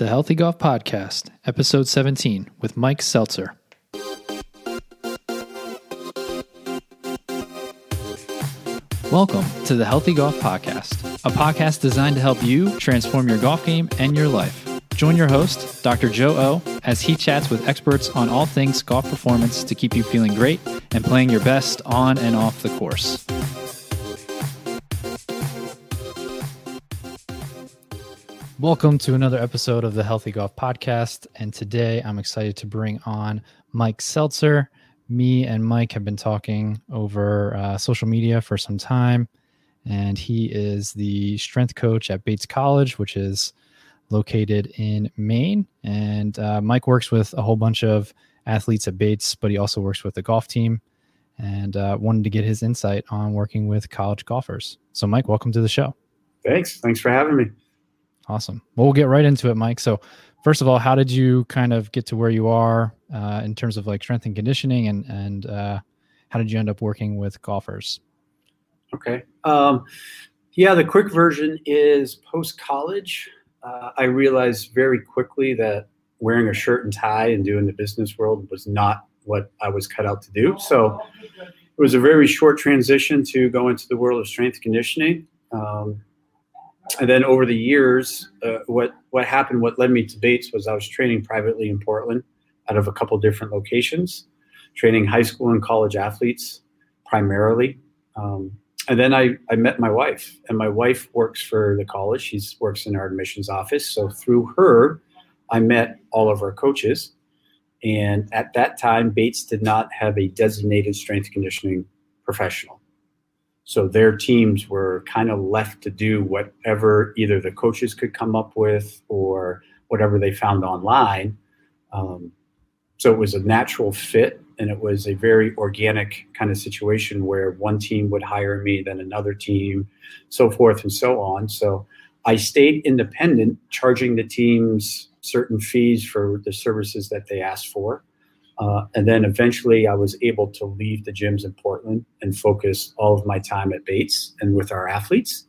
the Healthy Golf Podcast, episode 17, with Mike Seltzer. Welcome to the Healthy Golf Podcast, a podcast designed to help you transform your golf game and your life. Join your host, Dr. Joe O, as he chats with experts on all things golf performance to keep you feeling great and playing your best on and off the course. Welcome to another episode of the Healthy Golf Podcast. And today I'm excited to bring on Mike Seltzer. Me and Mike have been talking over uh, social media for some time, and he is the strength coach at Bates College, which is located in Maine. And uh, Mike works with a whole bunch of athletes at Bates, but he also works with the golf team and uh, wanted to get his insight on working with college golfers. So, Mike, welcome to the show. Thanks. Thanks for having me. Awesome. Well, we'll get right into it, Mike. So, first of all, how did you kind of get to where you are uh, in terms of like strength and conditioning, and and uh, how did you end up working with golfers? Okay. Um, yeah, the quick version is post college. Uh, I realized very quickly that wearing a shirt and tie and doing the business world was not what I was cut out to do. So it was a very short transition to go into the world of strength conditioning. Um, and then over the years, uh, what what happened, what led me to Bates was I was training privately in Portland, out of a couple different locations, training high school and college athletes primarily. Um, and then I, I met my wife, and my wife works for the college. She works in our admissions office. So through her, I met all of our coaches. And at that time, Bates did not have a designated strength conditioning professional. So their teams were kind of left to do whatever either the coaches could come up with or whatever they found online. Um, so it was a natural fit and it was a very organic kind of situation where one team would hire me, then another team, so forth and so on. So I stayed independent, charging the teams certain fees for the services that they asked for. Uh, and then eventually I was able to leave the gyms in Portland and focus all of my time at Bates and with our athletes,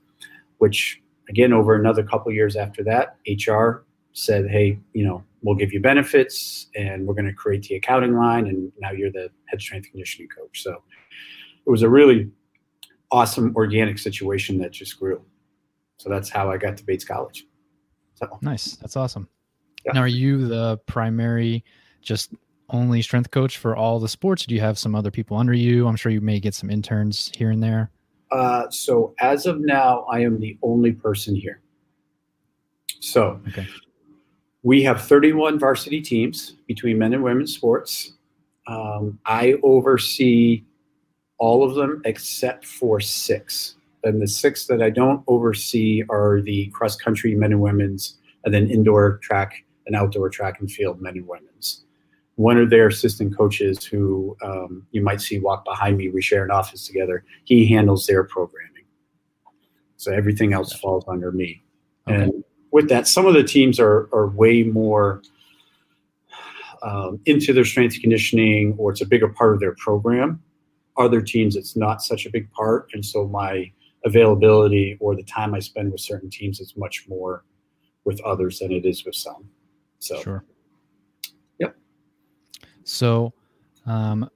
which again, over another couple years after that, HR said, Hey, you know, we'll give you benefits and we're going to create the accounting line. And now you're the head strength conditioning coach. So it was a really awesome organic situation that just grew. So that's how I got to Bates College. So nice. That's awesome. Yeah. Now, are you the primary just only strength coach for all the sports? do you have some other people under you? I'm sure you may get some interns here and there. Uh, so as of now, I am the only person here. So okay. we have 31 varsity teams between men and women's sports. Um, I oversee all of them except for six. And the six that I don't oversee are the cross country men and women's, and then indoor track and outdoor track and field men and women's one of their assistant coaches who um, you might see walk behind me, we share an office together. He handles their programming. So everything else falls under me. Okay. And with that, some of the teams are, are way more um, into their strength conditioning or it's a bigger part of their program. Other teams, it's not such a big part. And so my availability or the time I spend with certain teams is much more with others than it is with some. So sure. So, um,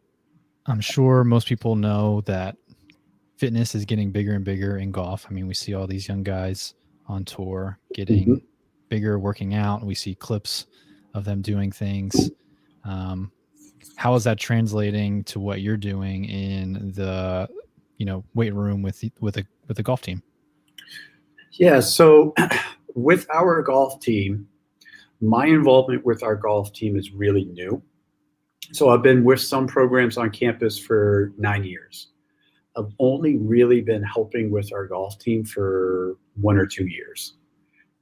I'm sure most people know that fitness is getting bigger and bigger in golf. I mean, we see all these young guys on tour getting mm-hmm. bigger, working out. We see clips of them doing things. Um, how is that translating to what you're doing in the, you know, weight room with the, with a with the golf team? Yeah. So, with our golf team, my involvement with our golf team is really new so I've been with some programs on campus for nine years. I've only really been helping with our golf team for one or two years.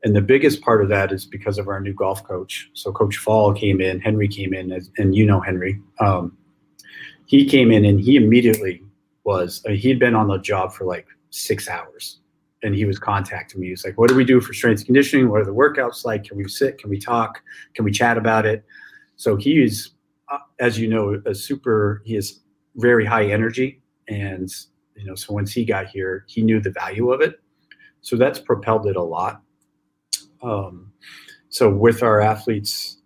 And the biggest part of that is because of our new golf coach. So Coach Fall came in, Henry came in, and you know Henry. Um, he came in and he immediately was, uh, he'd been on the job for like six hours. And he was contacting me. He's like, What do we do for strength conditioning? What are the workouts like? Can we sit? Can we talk? Can we chat about it? So he's as you know, a super. He is very high energy, and you know, so once he got here, he knew the value of it. So that's propelled it a lot. Um, so with our athletes,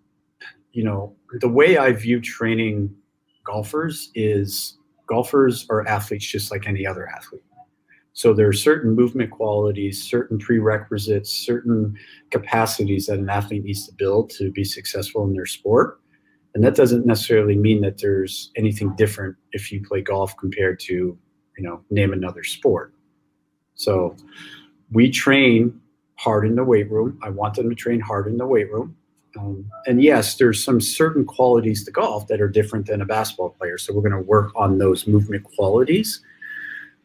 you know, the way I view training golfers is golfers are athletes just like any other athlete. So there are certain movement qualities, certain prerequisites, certain capacities that an athlete needs to build to be successful in their sport. And that doesn't necessarily mean that there's anything different if you play golf compared to, you know, name another sport. So we train hard in the weight room. I want them to train hard in the weight room. Um, and yes, there's some certain qualities to golf that are different than a basketball player. So we're going to work on those movement qualities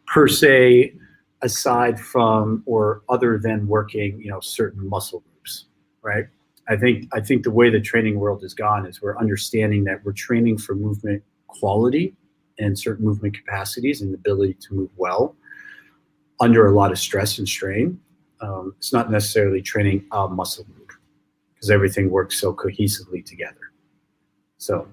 per se aside from or other than working you know certain muscle groups right i think i think the way the training world has gone is we're understanding that we're training for movement quality and certain movement capacities and the ability to move well under a lot of stress and strain um, it's not necessarily training a muscle group because everything works so cohesively together so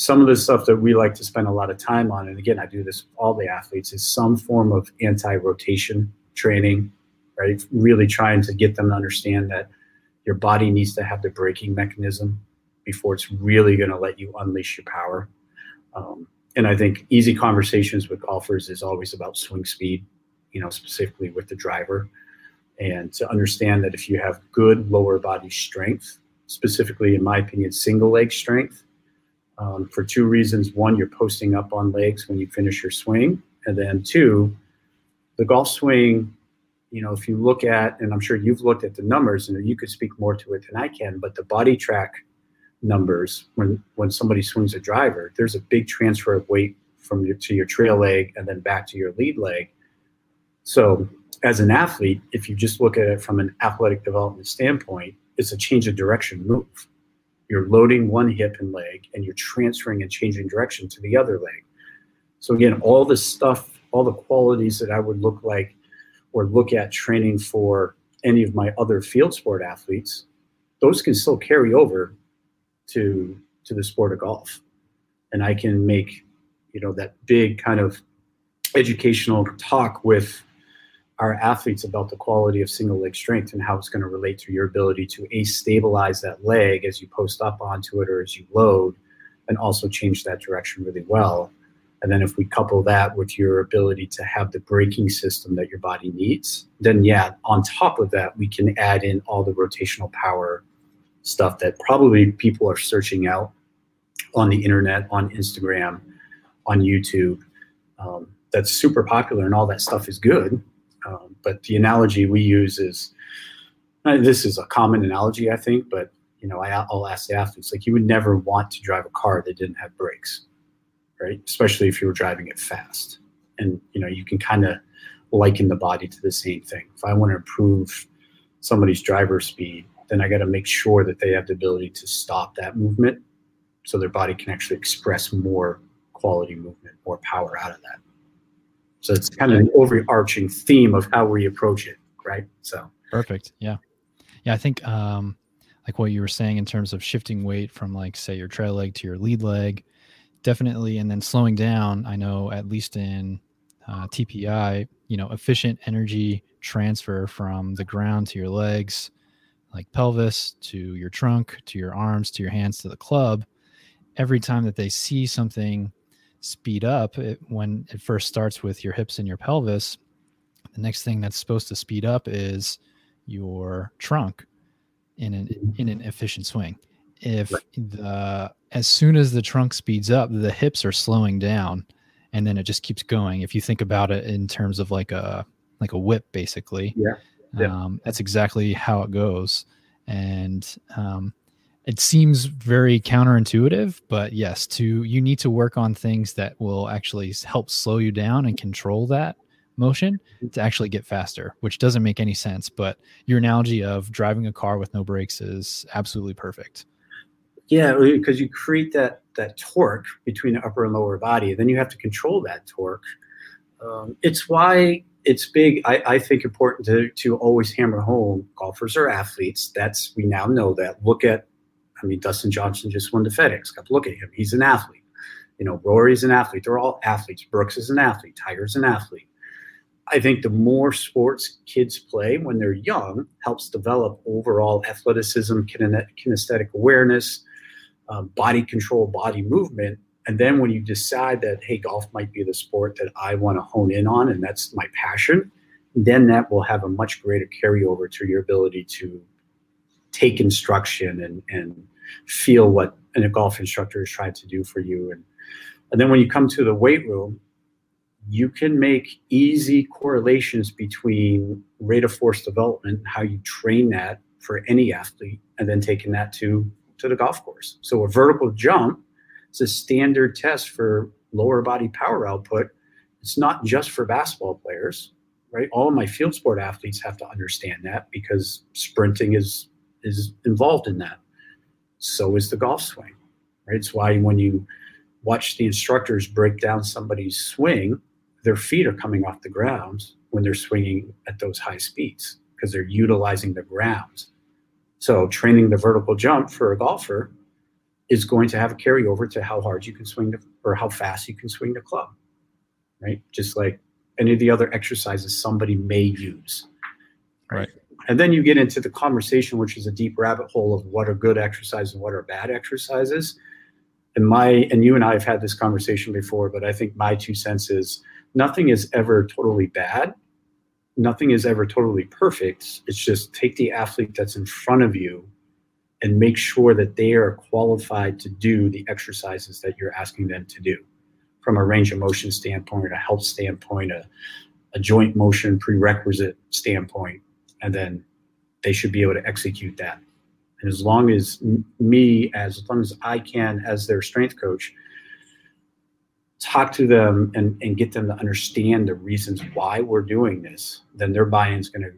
some of the stuff that we like to spend a lot of time on, and again, I do this with all the athletes, is some form of anti-rotation training, right? Really trying to get them to understand that your body needs to have the braking mechanism before it's really going to let you unleash your power. Um, and I think easy conversations with golfers is always about swing speed, you know, specifically with the driver, and to understand that if you have good lower body strength, specifically, in my opinion, single leg strength, um, for two reasons. One, you're posting up on legs when you finish your swing. And then two, the golf swing, you know, if you look at, and I'm sure you've looked at the numbers and you could speak more to it than I can, but the BodiTrak numbers when, when somebody swings a driver, there's a big transfer of weight from your, to your trail leg and then back to your lead leg. So as an athlete, if you just look at it from an athletic development standpoint, it's a change of direction move you're loading one hip and leg and you're transferring and changing direction to the other leg. So again, all the stuff, all the qualities that I would look like or look at training for any of my other field sport athletes, those can still carry over to to the sport of golf. And I can make, you know, that big kind of educational talk with our athletes about the quality of single leg strength and how it's going to relate to your ability to a stabilize that leg as you post up onto it or as you load and also change that direction really well and then if we couple that with your ability to have the braking system that your body needs then yeah on top of that we can add in all the rotational power stuff that probably people are searching out on the internet on instagram on youtube um, that's super popular and all that stuff is good. Um, but the analogy we use is this is a common analogy, I think, but you know, I, will ask the athletes like you would never want to drive a car that didn't have brakes, right? Especially if you were driving it fast. And you know, you can kind of liken the body to the same thing. If I want to improve somebody's driver speed, then I got to make sure that they have the ability to stop that movement so their body can actually express more quality movement, more power out of that. So it's kind of an overarching theme of how we approach it, right? So perfect. Yeah. Yeah. I think um like what you were saying in terms of shifting weight from like say your trail leg to your lead leg, definitely and then slowing down. I know at least in uh, TPI, you know, efficient energy transfer from the ground to your legs, like pelvis to your trunk, to your arms, to your hands, to the club. Every time that they see something speed up it, when it first starts with your hips and your pelvis the next thing that's supposed to speed up is your trunk in an in an efficient swing if the as soon as the trunk speeds up the hips are slowing down and then it just keeps going. If you think about it in terms of like a like a whip basically yeah, yeah. Um, that's exactly how it goes. And um, it seems very counterintuitive but yes to you need to work on things that will actually help slow you down and control that motion to actually get faster which doesn't make any sense but your analogy of driving a car with no brakes is absolutely perfect yeah because you create that that torque between the upper and lower body then you have to control that torque um, it's why it's big I, I think important to, to always hammer home golfers or athletes that's we now know that look at I mean, Dustin Johnson just won the FedEx Cup. Look at him. He's an athlete. You know, Rory's an athlete. They're all athletes. Brooks is an athlete. Tiger's an athlete. I think the more sports kids play when they're young helps develop overall athleticism, kinesthetic awareness, um, body control, body movement. And then when you decide that, hey, golf might be the sport that I want to hone in on and that's my passion, then that will have a much greater carryover to your ability to take instruction and, and feel what a golf instructor is trying to do for you. And, and then when you come to the weight room, you can make easy correlations between rate of force development, how you train that for any athlete, and then taking that to, to the golf course. So a vertical jump is a standard test for lower body power output. It's not just for basketball players, right? All of my field sport athletes have to understand that because sprinting is is involved in that. So is the golf swing, right? It's why when you watch the instructors break down somebody's swing, their feet are coming off the ground when they're swinging at those high speeds because they're utilizing the ground. So training the vertical jump for a golfer is going to have a carryover to how hard you can swing the, or how fast you can swing the club, right? Just like any of the other exercises somebody may use. Right. And then you get into the conversation, which is a deep rabbit hole of what are good exercises and what are bad exercises. And my and you and I have had this conversation before, but I think my two cents is nothing is ever totally bad. Nothing is ever totally perfect. It's just take the athlete that's in front of you and make sure that they are qualified to do the exercises that you're asking them to do from a range of motion standpoint, a health standpoint, a, a joint motion prerequisite standpoint, and then they should be able to execute that. And as long as me, as long as I can, as their strength coach, talk to them and, and get them to understand the reasons why we're doing this, then their buy-in is going to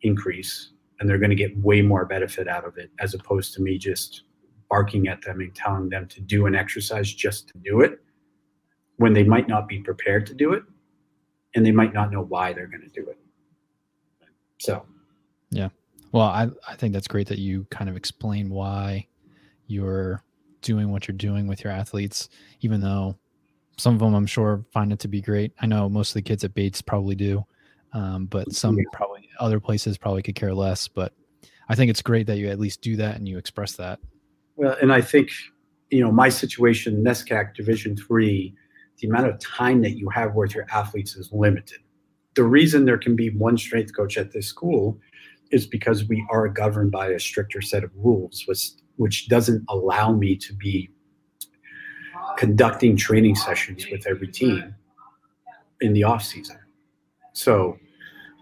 increase and they're going to get way more benefit out of it as opposed to me just barking at them and telling them to do an exercise just to do it when they might not be prepared to do it and they might not know why they're going to do it. So, yeah. Well, I, I think that's great that you kind of explain why you're doing what you're doing with your athletes, even though some of them I'm sure find it to be great. I know most of the kids at Bates probably do, um, but some yeah. probably other places probably could care less. But I think it's great that you at least do that and you express that. Well, and I think you know my situation, NESCAC Division Three, the amount of time that you have with your athletes is limited. The reason there can be one strength coach at this school is because we are governed by a stricter set of rules, which which doesn't allow me to be conducting training sessions with every team in the off season. So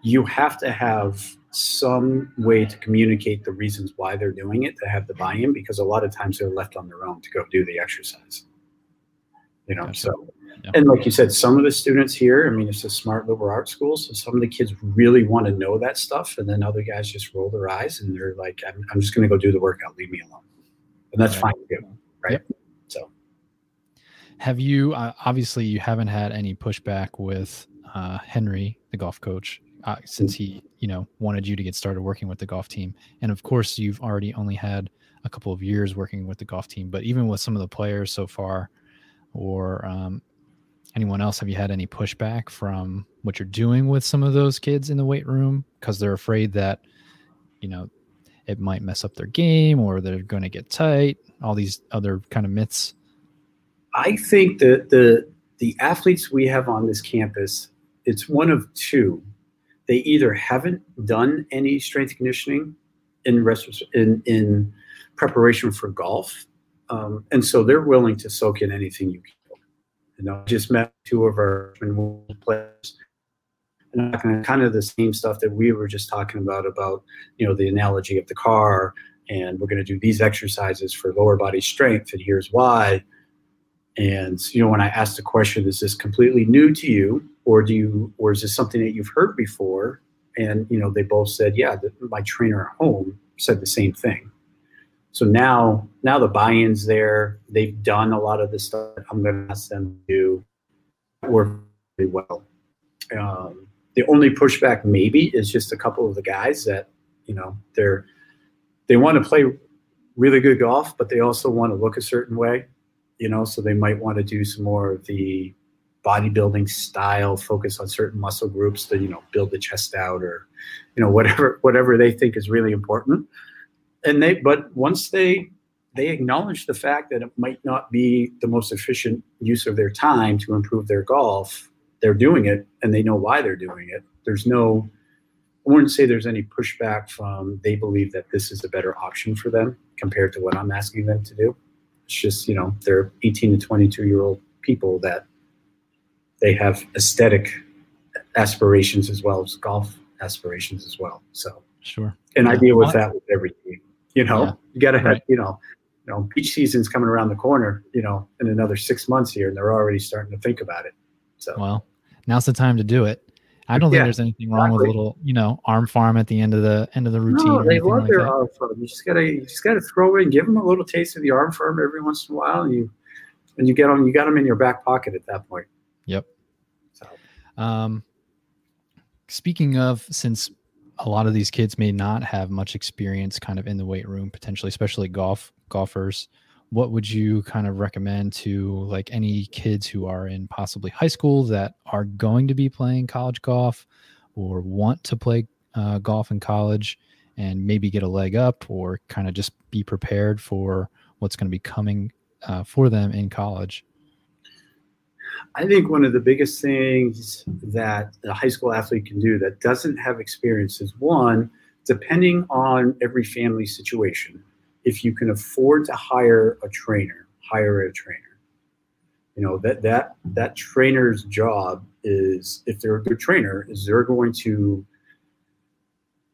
you have to have some way to communicate the reasons why they're doing it to have the buy-in because a lot of times they're left on their own to go do the exercise. You know, so yeah. and like you said, some of the students here, I mean, it's a smart liberal arts school, so some of the kids really want to know that stuff, and then other guys just roll their eyes and they're like, "I'm, I'm just going to go do the workout, leave me alone," and that's right. fine too, right? Yep. Have you uh, obviously you haven't had any pushback with uh, Henry, the golf coach, uh, since he you know wanted you to get started working with the golf team, and of course you've already only had a couple of years working with the golf team. But even with some of the players so far, or um, anyone else, have you had any pushback from what you're doing with some of those kids in the weight room because they're afraid that you know it might mess up their game or they're going to get tight? All these other kind of myths. I think that the the athletes we have on this campus, it's one of two. They either haven't done any strength conditioning in rest, in, in preparation for golf, um, and so they're willing to soak in anything you can. You know, just met two of our players, and kind of the same stuff that we were just talking about about you know the analogy of the car, and we're going to do these exercises for lower body strength, and here's why and you know, when I asked the question, is this completely new to you, or do you, or is this something that you've heard before? And you know, they both said, yeah, the, my trainer at home said the same thing. So now, now the buy-in's there. They've done a lot of the stuff. I'm going to ask them to work really well. Um, the only pushback maybe is just a couple of the guys that you know they're they want to play really good golf, but they also want to look a certain way you know, so they might want to do some more of the bodybuilding style, focus on certain muscle groups to you know build the chest out or you know whatever whatever they think is really important. And they but once they they acknowledge the fact that it might not be the most efficient use of their time to improve their golf, they're doing it and they know why they're doing it. There's no I wouldn't say there's any pushback from they believe that this is a better option for them compared to what I'm asking them to do. It's just, you know, they're 18 to 22 year old people that they have aesthetic aspirations as well as golf aspirations as well. So sure. And yeah. I deal with that with every team. You know, yeah. you gotta have, right. you know, you know, beach season's coming around the corner, you know, in another six months here, and they're already starting to think about it. So well, now's the time to do it. I don't yeah, think there's anything wrong exactly. with a little, you know, arm farm at the end of the end of the routine. No, they love like their that. arm farm. You just gotta, you just gotta throw in, give them a little taste of the arm farm every once in a while, and you, and you get them, you got them in your back pocket at that point. Yep. So, um, speaking of, since a lot of these kids may not have much experience, kind of in the weight room, potentially, especially golf golfers what would you kind of recommend to like any kids who are in possibly high school that are going to be playing college golf or want to play uh, golf in college and maybe get a leg up or kind of just be prepared for what's going to be coming uh, for them in college? I think one of the biggest things that a high school athlete can do that doesn't have experience is one, depending on every family situation, if you can afford to hire a trainer, hire a trainer. You know that that that trainer's job is if they're a good trainer, is they're going to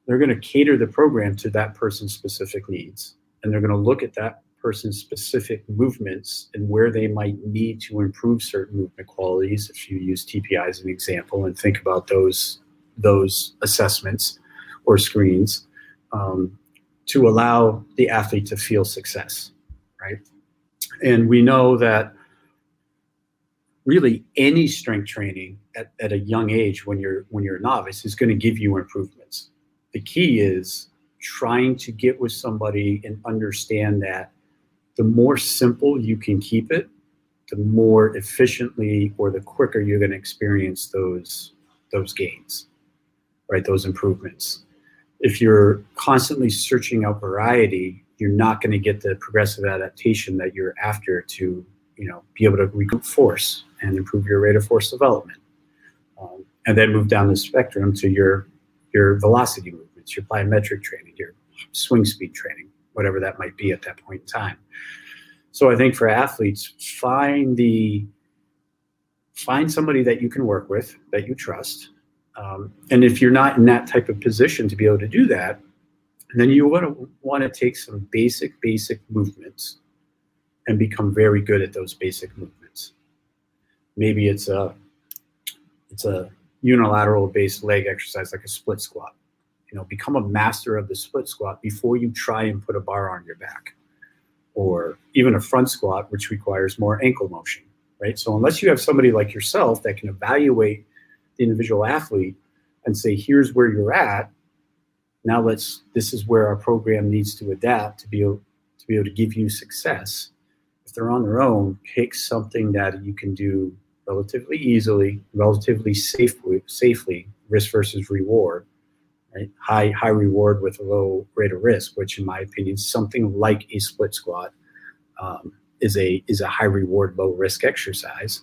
they're going to cater the program to that person's specific needs, and they're going to look at that person's specific movements and where they might need to improve certain movement qualities. If you use TPI as an example and think about those those assessments or screens, um, to allow the athlete to feel success, right? And we know that really any strength training at, at a young age when you're when you're a novice is going to give you improvements. The key is trying to get with somebody and understand that the more simple you can keep it, the more efficiently or the quicker you're going to experience those those gains, right? Those improvements if you're constantly searching out variety, you're not going to get the progressive adaptation that you're after to, you know, be able to recoup force and improve your rate of force development, um, and then move down the spectrum to your your velocity movements, your plyometric training, your swing speed training, whatever that might be at that point in time. So I think for athletes, find the find somebody that you can work with that you trust um, and if you're not in that type of position to be able to do that, then you want to want to take some basic, basic movements and become very good at those basic movements. Maybe it's a it's a unilateral based leg exercise like a split squat. You know, become a master of the split squat before you try and put a bar on your back, or even a front squat, which requires more ankle motion. Right. So unless you have somebody like yourself that can evaluate the individual athlete and say, here's where you're at. Now let's this is where our program needs to adapt to be able to be able to give you success. If they're on their own, pick something that you can do relatively easily, relatively safely, safely, risk versus reward. Right? High high reward with a low rate of risk, which in my opinion, something like a split squat um, is a is a high reward, low risk exercise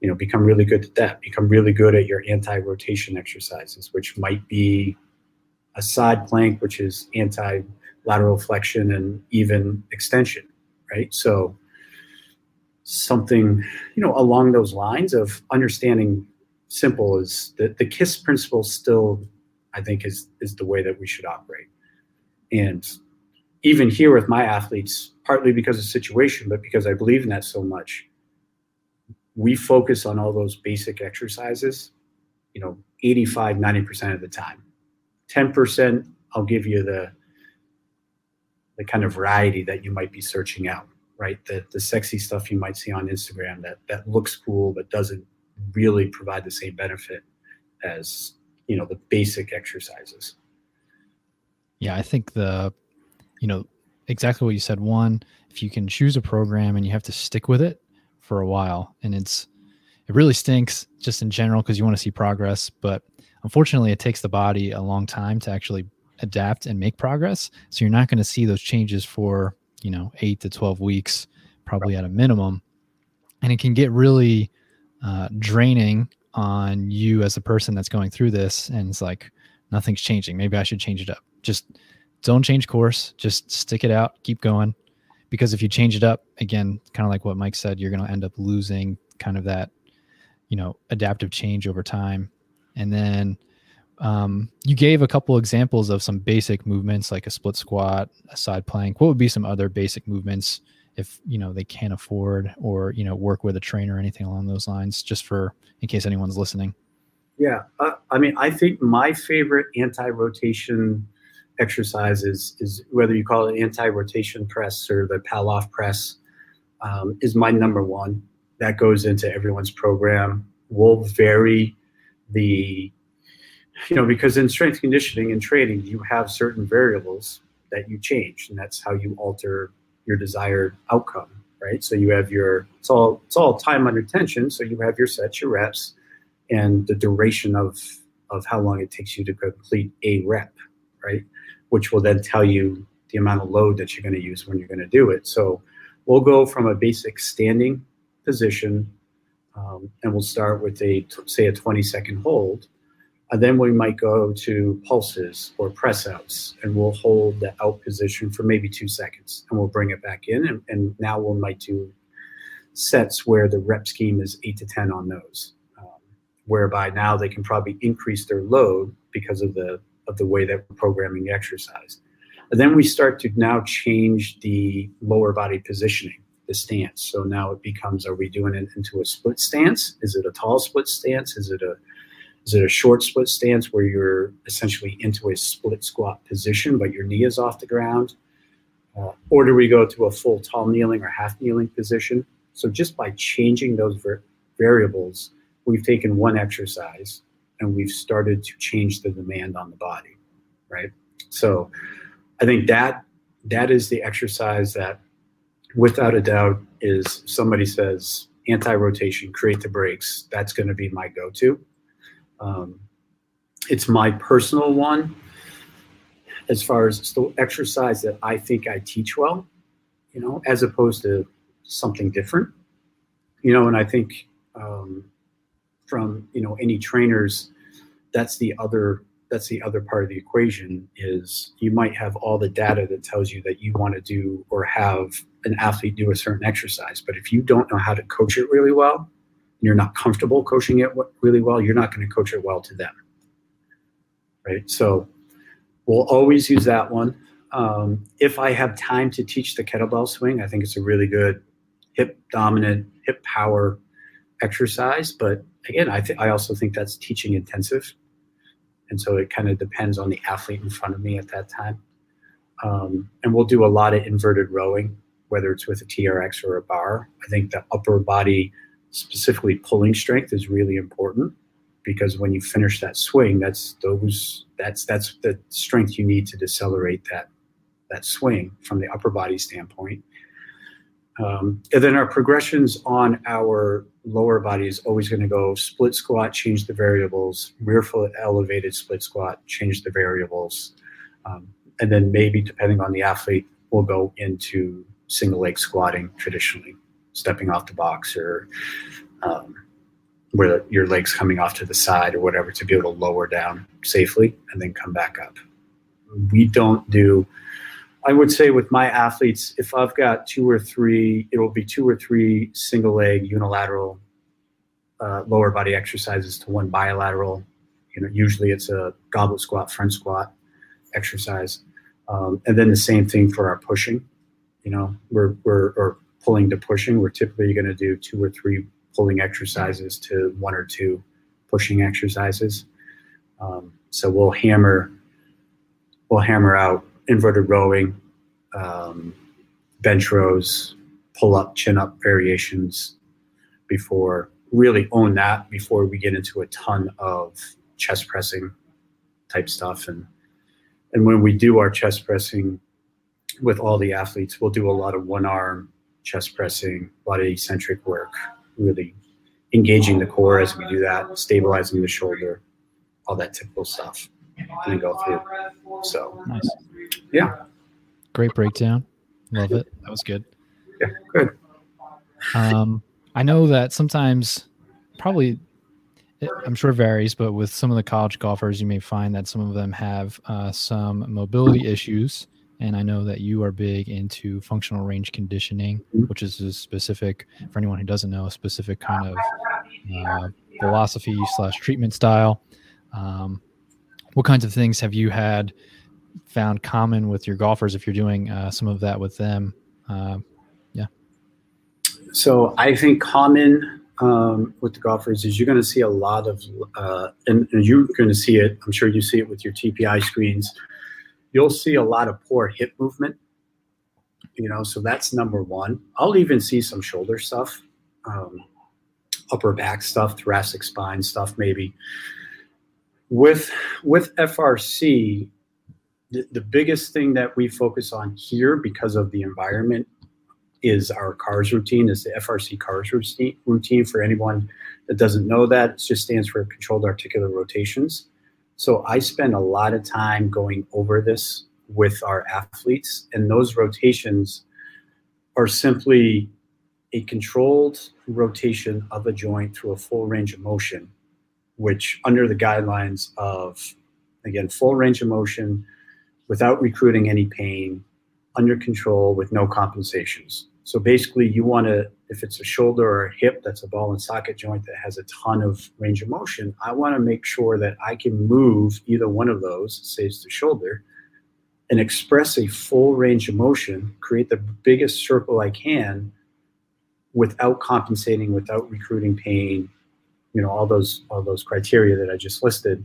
you know become really good at that become really good at your anti-rotation exercises which might be a side plank which is anti-lateral flexion and even extension right? So something you know along those lines of understanding simple is that the kiss principle still i think is is the way that we should operate. And even here with my athletes partly because of situation but because i believe in that so much we focus on all those basic exercises, you know, 85, 90% of the time. 10%, I'll give you the the kind of variety that you might be searching out, right? The the sexy stuff you might see on Instagram that that looks cool but doesn't really provide the same benefit as, you know, the basic exercises. Yeah, I think the you know, exactly what you said. One, if you can choose a program and you have to stick with it, for a while and it's it really stinks just in general because you want to see progress. But unfortunately, it takes the body a long time to actually adapt and make progress. So you're not going to see those changes for, you know, eight to 12 weeks, probably at a minimum. And it can get really uh, draining on you as a person that's going through this. And it's like, nothing's changing. Maybe I should change it up. Just don't change course. Just stick it out, keep going. Because if you change it up, again, kind of like what Mike said, you're going to end up losing kind of that, you know, adaptive change over time. And then um, you gave a couple examples of some basic movements like a split squat, a side plank. What would be some other basic movements if you know they can't afford or you know work with a trainer or anything along those lines? Just for in case anyone's listening. Yeah, uh, I mean, I think my favorite anti-rotation exercise is, is whether you call it anti-rotation press or the Pallof press um, is my number one. That goes into everyone's program. We'll vary the you know, because in strength conditioning and training, you have certain variables that you change, and that's how you alter your desired outcome, right? So you have your it's all it's all time under tension. So you have your sets, your reps, and the duration of of how long it takes you to complete a rep, right? Which will then tell you the amount of load that you're going to use when you're going to do it. So we'll go from a basic standing position, um, and we'll start with a say a 20 second hold and then we might go to pulses or press outs, and we'll hold the out position for maybe two seconds, and we'll bring it back in. And, and now we might do sets where the rep scheme is eight to 10 on those, um, whereby now they can probably increase their load because of the, of the way that we're programming exercise. And then we start to now change the lower body positioning, the stance. So now it becomes are we doing it into a split stance? Is it a tall split stance? Is it a is it a short split stance where you're essentially into a split squat position, but your knee is off the ground? Uh, or do we go to a full tall kneeling or half kneeling position? So just by changing those ver- variables, we've taken one exercise and we've started to change the demand on the body, right? So I think that that is the exercise that, without a doubt, is somebody says anti-rotation, create the brakes. That's going to be my go-to. Um, it's my personal one as far as the exercise that I think I teach well, you know, as opposed to something different, you know, and I think um, from, you know, any trainers, that's the other that's the other part of the equation is you might have all the data that tells you that you want to do or have an athlete do a certain exercise but if you don't know how to coach it really well and you're not comfortable coaching it really well, you're not going to coach it well to them. Right. So we'll always use that one. Um, if I have time to teach the kettlebell swing, I think it's a really good hip dominant, hip power exercise. But again, I, th- I also think that's teaching intensive. And so it kind of depends on the athlete in front of me at that time. Um, and we'll do a lot of inverted rowing, whether it's with a TRX or a bar. I think the upper body specifically pulling strength is really important because when you finish that swing, that's those that's that's the strength you need to decelerate that that swing from the upper body standpoint. Um, and then our progressions on our lower body is always going to go split squat, change the variables, rear foot elevated split squat, change the variables. Um, and then maybe depending on the athlete, we'll go into single leg squatting traditionally stepping off the box or um, where your legs coming off to the side or whatever to be able to lower down safely and then come back up. We don't do, I would say with my athletes, if I've got two or three, it will be two or three single leg unilateral uh, lower body exercises to one bilateral. You know, usually it's a goblet squat, front squat exercise. Um, and then the same thing for our pushing. You know, we're, we're, or pulling to pushing, we're typically going to do two or three pulling exercises to one or two pushing exercises. Um, so we'll hammer, we'll hammer out inverted rowing, um, bench rows, pull up, chin up variations before really own that before we get into a ton of chest pressing type stuff and and when we do our chest pressing with all the athletes we'll do a lot of one arm chest pressing, a lot of eccentric work, really engaging the core as we do that, stabilizing the shoulder, all that typical stuff, and then go through. So nice. Yeah. Great breakdown. Love it. That was good. Yeah, good. Um, I know that sometimes, probably, I'm sure it varies, but with some of the college golfers, you may find that some of them have uh, some mobility issues. And I know that you are big into functional range conditioning, mm-hmm. which is a specific, for anyone who doesn't know, a specific kind of uh, philosophy slash treatment style. Um, what kinds of things have you had found common with your golfers if you're doing uh, some of that with them? Uh, yeah. So I think common um, with the golfers is you're going to see a lot of, uh, and, and, you're going to see it. I'm sure you see it with your TPI screens. You'll see a lot of poor hip movement. You know, so that's number one. I'll even see some shoulder stuff, um, upper back stuff, thoracic spine stuff, maybe. With with FRC, the, biggest thing that we focus on here because of the environment is our CARS routine, is the FRC CARS routine. For anyone that doesn't know that, it just stands for controlled articular rotations. So I spend a lot of time going over this with our athletes, and those rotations are simply a controlled rotation of a joint through a full range of motion, which under the guidelines of, again, full range of motion, without recruiting any pain, under control with no compensations. So basically, you want to, if it's a shoulder or a hip that's a ball and socket joint that has a ton of range of motion, I want to make sure that I can move either one of those, say it's the shoulder, and express a full range of motion, create the biggest circle I can without compensating, without recruiting pain, you know, all those all those criteria that I just listed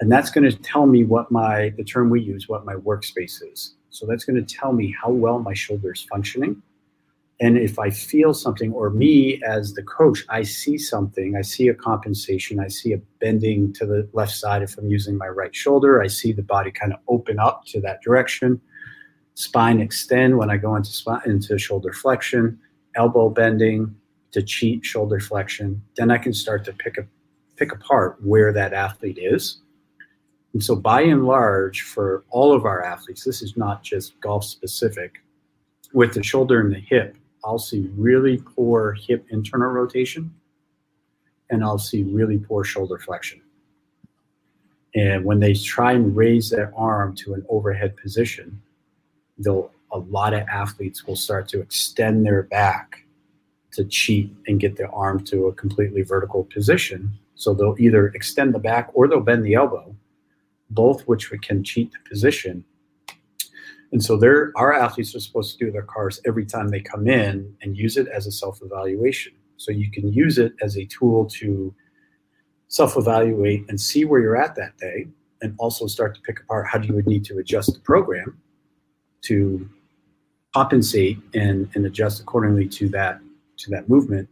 and that's going to tell me what my the term we use what my workspace is. So that's going to tell me how well my shoulder is functioning. And if i feel something or me as the coach i see something i see a compensation i see a bending to the left side if i'm using my right shoulder i see the body kind of open up to that direction. Spine extend when i go into spine into shoulder flexion elbow bending to cheat shoulder flexion. Then i can start to pick a pick apart where that athlete is and so, by and large, for all of our athletes, this is not just golf specific. With the shoulder and the hip, I'll see really poor hip internal rotation and I'll see really poor shoulder flexion. And when they try and raise their arm to an overhead position, they'll a lot of athletes will start to extend their back to cheat and get their arm to a completely vertical position. So they'll either extend the back or they'll bend the elbow both which we can cheat the position. And so they're, our athletes are supposed to do their CARS every time they come in and use it as a self-evaluation. So you can use it as a tool to self-evaluate and see where you're at that day and also start to pick apart how you would need to adjust the program to compensate and, and adjust accordingly to that to that movement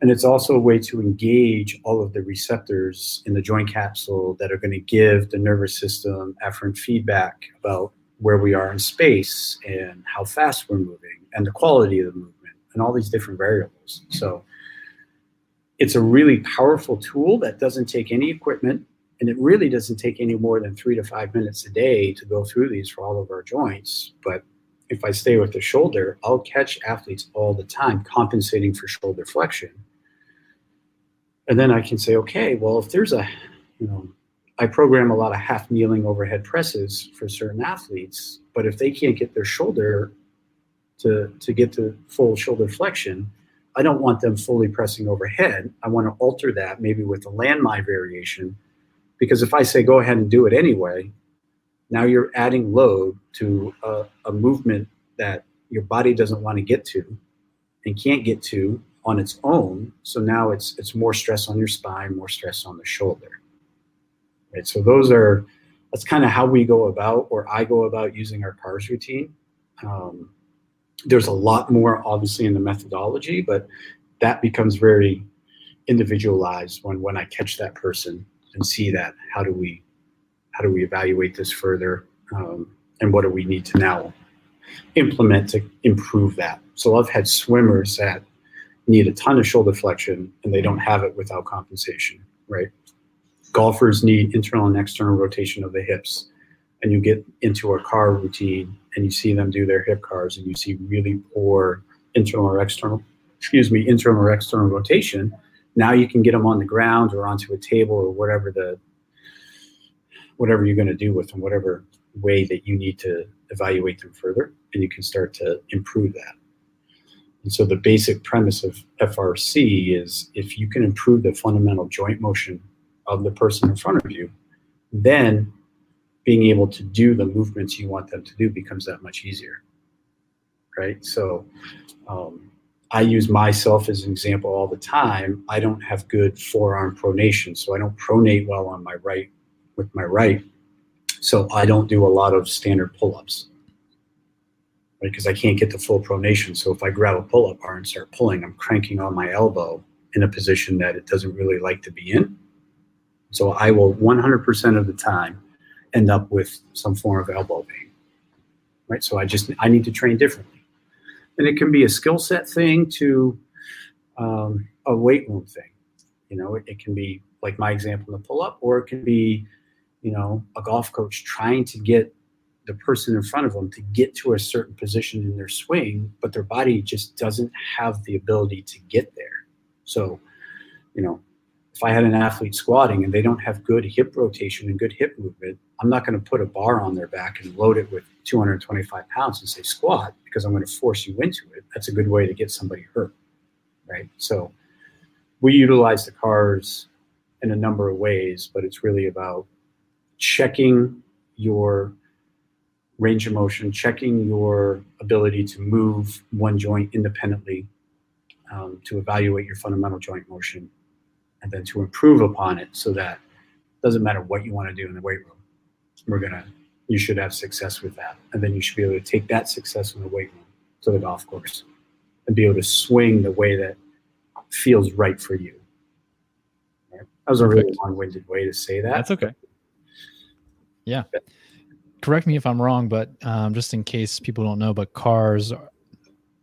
and it's also a way to engage all of the receptors in the joint capsule that are going to give the nervous system afferent feedback about where we are in space and how fast we're moving and the quality of the movement and all these different variables. So it's a really powerful tool that doesn't take any equipment and it really doesn't take any more than three to five minutes a day to go through these for all of our joints. But if I stay with the shoulder, I'll catch athletes all the time compensating for shoulder flexion and then I can say, okay, well, if there's a, you know, I program a lot of half kneeling overhead presses for certain athletes, but if they can't get their shoulder to to get to full shoulder flexion, I don't want them fully pressing overhead. I want to alter that maybe with a landmine variation, because if I say go ahead and do it anyway, now you're adding load to a, a movement that your body doesn't want to get to and can't get to on its own. So now it's it's more stress on your spine, more stress on the shoulder. Right. So those are that's kind of how we go about, or I go about using our CARS routine. Um, there's a lot more, obviously, in the methodology, but that becomes very individualized when when I catch that person and see that. How do we how do we evaluate this further, um, and what do we need to now implement to improve that? So I've had swimmers that need a ton of shoulder flexion and they don't have it without compensation, right? Golfers need internal and external rotation of the hips. And you get into a car routine and you see them do their hip cars and you see really poor internal or external, excuse me, internal or external rotation. Now you can get them on the ground or onto a table or whatever the whatever you're going to do with them, whatever way that you need to evaluate them further, and you can start to improve that. And so the basic premise of FRC is if you can improve the fundamental joint motion of the person in front of you, then being able to do the movements you want them to do becomes that much easier. Right? So um, I use myself as an example all the time. I don't have good forearm pronation, so I don't pronate well on my right with my right. So I don't do a lot of standard pull-ups because I can't get the full pronation. So if I grab a pull-up bar and start pulling, I'm cranking on my elbow in a position that it doesn't really like to be in. So I will 100% of the time end up with some form of elbow pain. Right? So I just I need to train differently. And it can be a skill set thing to um, a weight room thing. You know, it, it can be like my example in the pull-up, or it can be, you know, a golf coach trying to get the person in front of them to get to a certain position in their swing, but their body just doesn't have the ability to get there. So, you know, if I had an athlete squatting and they don't have good hip rotation and good hip movement, I'm not going to put a bar on their back and load it with 225 pounds and say squat because I'm going to force you into it. That's a good way to get somebody hurt, right? So we utilize the cars in a number of ways, but it's really about checking your range of motion, checking your ability to move one joint independently, um, to evaluate your fundamental joint motion, and then to improve upon it so that it doesn't matter what you want to do in the weight room, we're gonna you should have success with that, and then you should be able to take that success in the weight room to the golf course and be able to swing the way that feels right for you. Right? That was a really long-winded way to say that. That's okay. Yeah correct me if I'm wrong, but um, just in case people don't know, but cars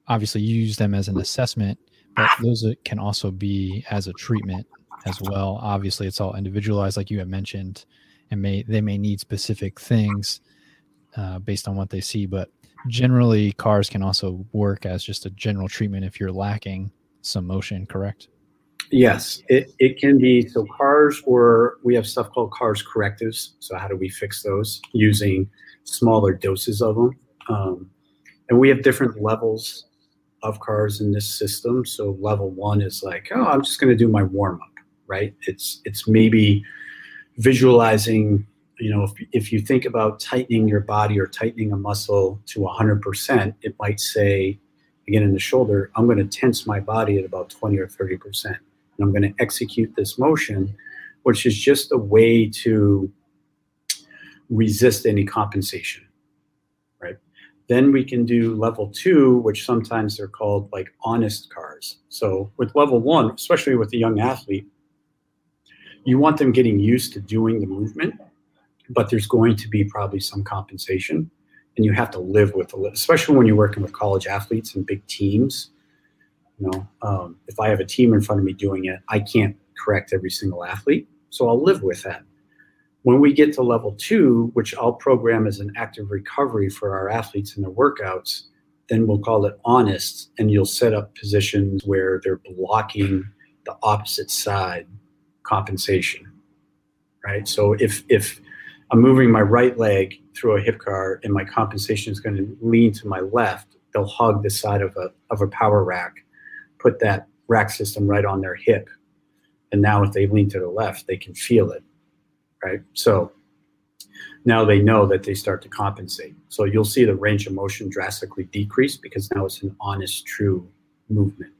obviously use them as an assessment, but those can also be as a treatment as well. Obviously, it's all individualized, like you have mentioned, and may they may need specific things uh, based on what they see. But generally, cars can also work as just a general treatment if you're lacking some motion. Correct? Yes, it, it can be. So cars or we have stuff called cars correctives. So how do we fix those using smaller doses of them? Um, and we have different levels of cars in this system. So level one is like, oh, I'm just going to do my warm up, right? It's it's maybe visualizing. You know, if, if you think about tightening your body or tightening a muscle to 100%, it might say, again in the shoulder, I'm going to tense my body at about 20 or 30% and I'm going to execute this motion, which is just a way to resist any compensation, right? Then we can do level two, which sometimes they're called like honest cars. So with level one, especially with a young athlete, you want them getting used to doing the movement, but there's going to be probably some compensation and you have to live with it, especially when you're working with college athletes and big teams you know, um, if I have a team in front of me doing it, I can't correct every single athlete. So I'll live with that. When we get to level two, which I'll program as an active recovery for our athletes in their workouts, then we'll call it honest, and you'll set up positions where they're blocking the opposite side compensation. Right. So if if I'm moving my right leg through a hip car and my compensation is going to lean to my left, they'll hug the side of a of a power rack put that rack system right on their hip. And now if they lean to the left, they can feel it, right? So now they know that they start to compensate. So you'll see the range of motion drastically decrease because now it's an honest, true movement.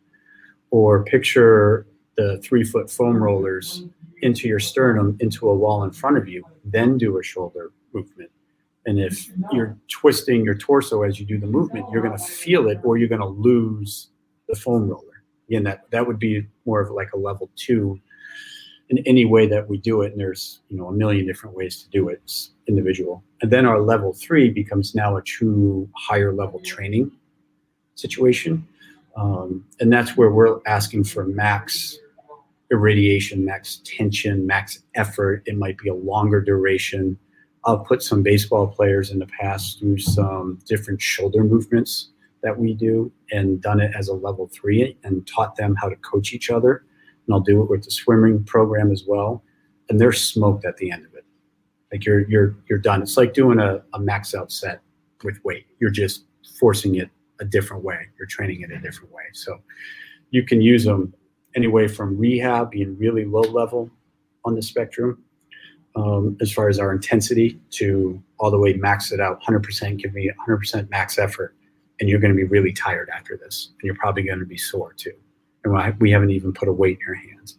Or picture the three foot foam rollers into your sternum, into a wall in front of you, then do a shoulder movement. And if you're twisting your torso as you do the movement, you're going to feel it or you're going to lose the foam roller again, that that would be more of like a level two in any way that we do it. And there's you know a million different ways to do it. It's individual. And then our level three becomes now a true higher level training situation. Um, and that's where we're asking for max irradiation, max tension, max effort. It might be a longer duration. I'll put some baseball players in the past through some different shoulder movements that we do and done it as a level three and taught them how to coach each other. And I'll do it with the swimming program as well. And they're smoked at the end of it. Like you're you're you're done. It's like doing a, a max out set with weight. You're just forcing it a different way. You're training it a different way. So you can use them anyway from rehab being really low level on the spectrum um, as far as our intensity to all the way max it out 100% give me 100% max effort and you're going to be really tired after this and you're probably going to be sore too. And we haven't even put a weight in your hands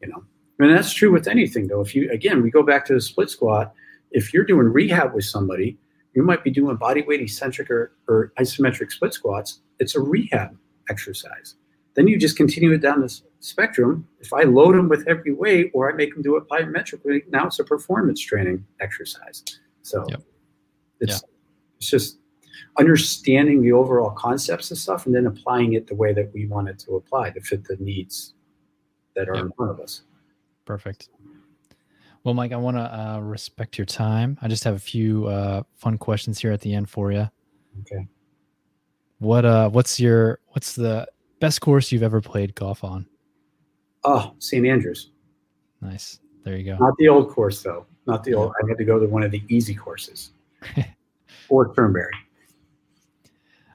you know. And that's true with anything though. If you again we go back to the split squat if you're doing rehab with somebody you might be doing body weight eccentric or, or isometric split squats it's a rehab exercise then you just continue it down the spectrum. If I load them with every weight or I make them do it plyometrically, now it's a performance training exercise. So yep. it's, yeah. it's just understanding the overall concepts of stuff and then applying it the way that we want it to apply to fit the needs that are yep. in front of us. Perfect. Well, Mike, I want to uh, respect your time. I just have a few uh, fun questions here at the end for you. Okay. What uh, what's your what's the Best course you've ever played golf on? Oh, St. Andrews. Nice. There you go. Not the old course though. Not the old. I had to go to one of the easy courses. or Turnberry.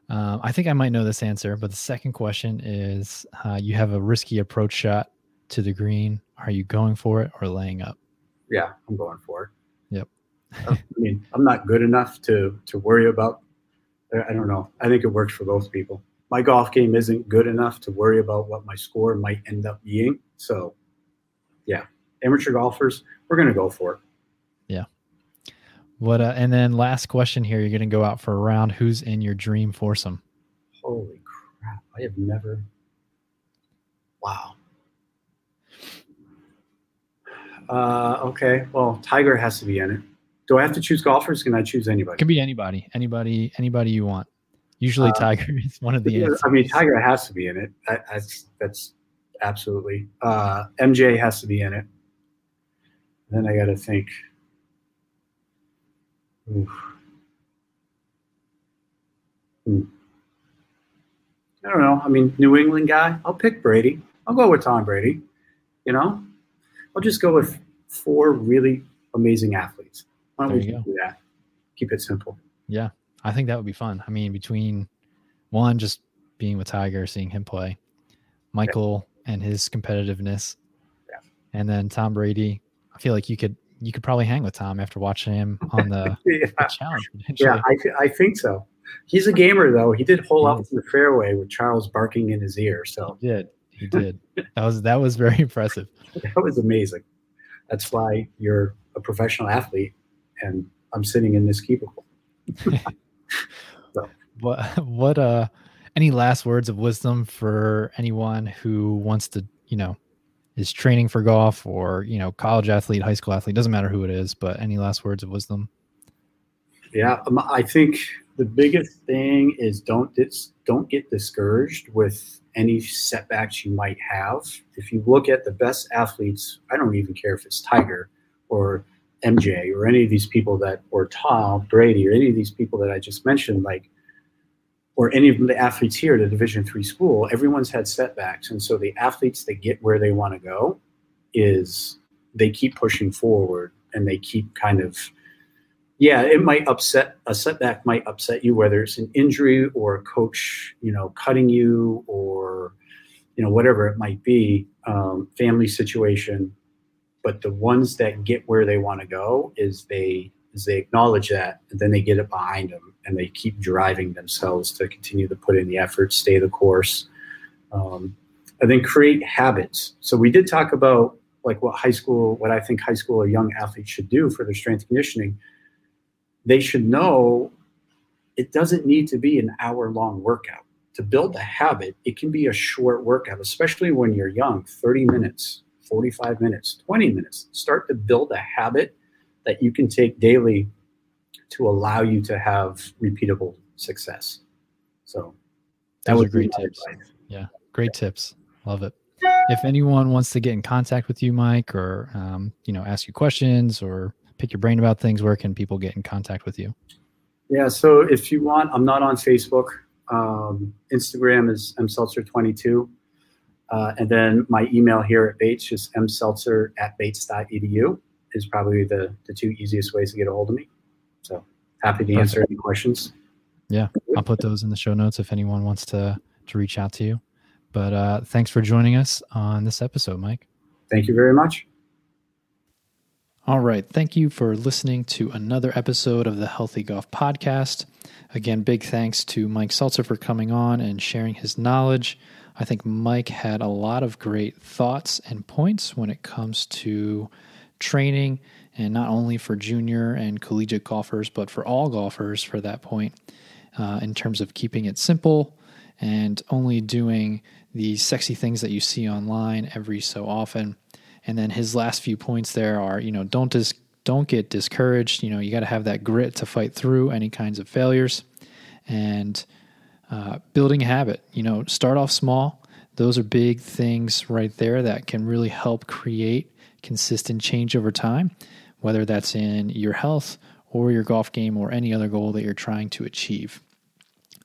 Um, I think I might know this answer, but the second question is: uh, You have a risky approach shot to the green. Are you going for it or laying up? Yeah, I'm going for it. Yep. I mean, I'm not good enough to to worry about. I don't know. I think it works for both people my golf game isn't good enough to worry about what my score might end up being. So, yeah, amateur golfers, we're going to go for it. Yeah. What? Uh, and then last question here: You're going to go out for a round. Who's in your dream foursome? Holy crap! I have never. Wow. Uh, okay. Well, Tiger has to be in it. Do I have to choose golfers? Can I choose anybody? It can be anybody. Anybody. Anybody you want. Usually, uh, Tiger is one of the. I mean, Tiger has to be in it. That's that's absolutely. Uh, MJ has to be in it. Then I got to think. Hmm. I don't know. I mean, New England guy. I'll pick Brady. I'll go with Tom Brady. You know, I'll just go with four really amazing athletes. Why don't there we do that? Keep it simple. Yeah. I think that would be fun. I mean, between one, just being with Tiger, seeing him play, Michael yeah. and his competitiveness, yeah. and then Tom Brady. I feel like you could you could probably hang with Tom after watching him on the, yeah. the challenge. Yeah, I, I think so. He's a gamer though. He did hole up in the fairway with Charles Barkley in his ear. So he did. He did. that was that was very impressive. That was amazing. That's why you're a professional athlete, and I'm sitting in this cubicle. So. What what uh any last words of wisdom for anyone who wants to, you know, is training for golf or, you know, college athlete, high school athlete, doesn't matter who it is, but any last words of wisdom? Yeah, um, I think the biggest thing is don't dis- don't get discouraged with any setbacks you might have. If you look at the best athletes, I don't even care if it's Tiger or MJ or any of these people that, or Tom Brady or any of these people that I just mentioned, like, or any of the athletes here at a Division three school, everyone's had setbacks, and so the athletes that get where they want to go is they keep pushing forward and they keep kind of, yeah, it might upset a setback might upset you whether it's an injury or a coach, you know, cutting you or you know whatever it might be, um, family situation but the ones that get where they want to go is they is they acknowledge that and then they get it behind them and they keep driving themselves to continue to put in the effort stay the course. Um, and then create habits. So we did talk about like what high school what i think high school or young athletes should do for their strength conditioning. They should know it doesn't need to be an hour long workout. To build a habit it can be a short workout especially when you're young 30 minutes 45 minutes, 20 minutes. Start to build a habit that you can take daily to allow you to have repeatable success. So That Those would great tips. advice. Yeah, great tips. Love it. If anyone wants to get in contact with you, Mike, or um, you know, ask you questions or pick your brain about things, where can people get in contact with you? Yeah, so if you want, I'm not on Facebook. Um, Instagram is mseltzer22. Uh, and then my email here at Bates is mseltzer at bates.edu is probably the, the two easiest ways to get a hold of me. So happy to answer any questions. Yeah, I'll put those in the show notes if anyone wants to to reach out to you. But uh, thanks for joining us on this episode, Mike. Thank you very much. All right. Thank you for listening to another episode of the Healthy Golf Podcast. Again, big thanks to Mike Seltzer for coming on and sharing his knowledge. I think Mike had a lot of great thoughts and points when it comes to training, and not only for junior and collegiate golfers, but for all golfers for that point, uh, in terms of keeping it simple and only doing the sexy things that you see online every so often. And then his last few points there are, you know, don't dis- don't get discouraged. You know, you got to have that grit to fight through any kinds of failures, and uh, building habit. You know, start off small. Those are big things right there that can really help create consistent change over time, whether that's in your health or your golf game or any other goal that you're trying to achieve.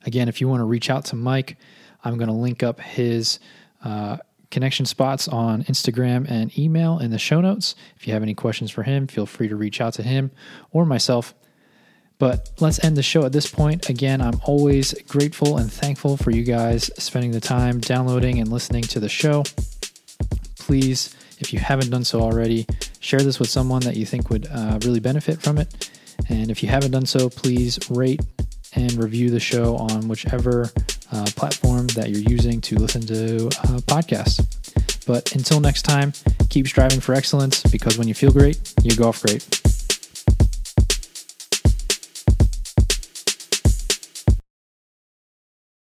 Again, if you want to reach out to Mike, I'm going to link up his uh, connection spots on Instagram and email in the show notes. If you have any questions for him, feel free to reach out to him or myself. But let's end the show at this point. Again, I'm always grateful and thankful for you guys spending the time downloading and listening to the show. Please, if you haven't done so already, share this with someone that you think would uh, really benefit from it. And if you haven't done so, please rate and review the show on whichever uh, platform that you're using to listen to uh, podcasts. But until next time, keep striving for excellence because when you feel great, you golf great.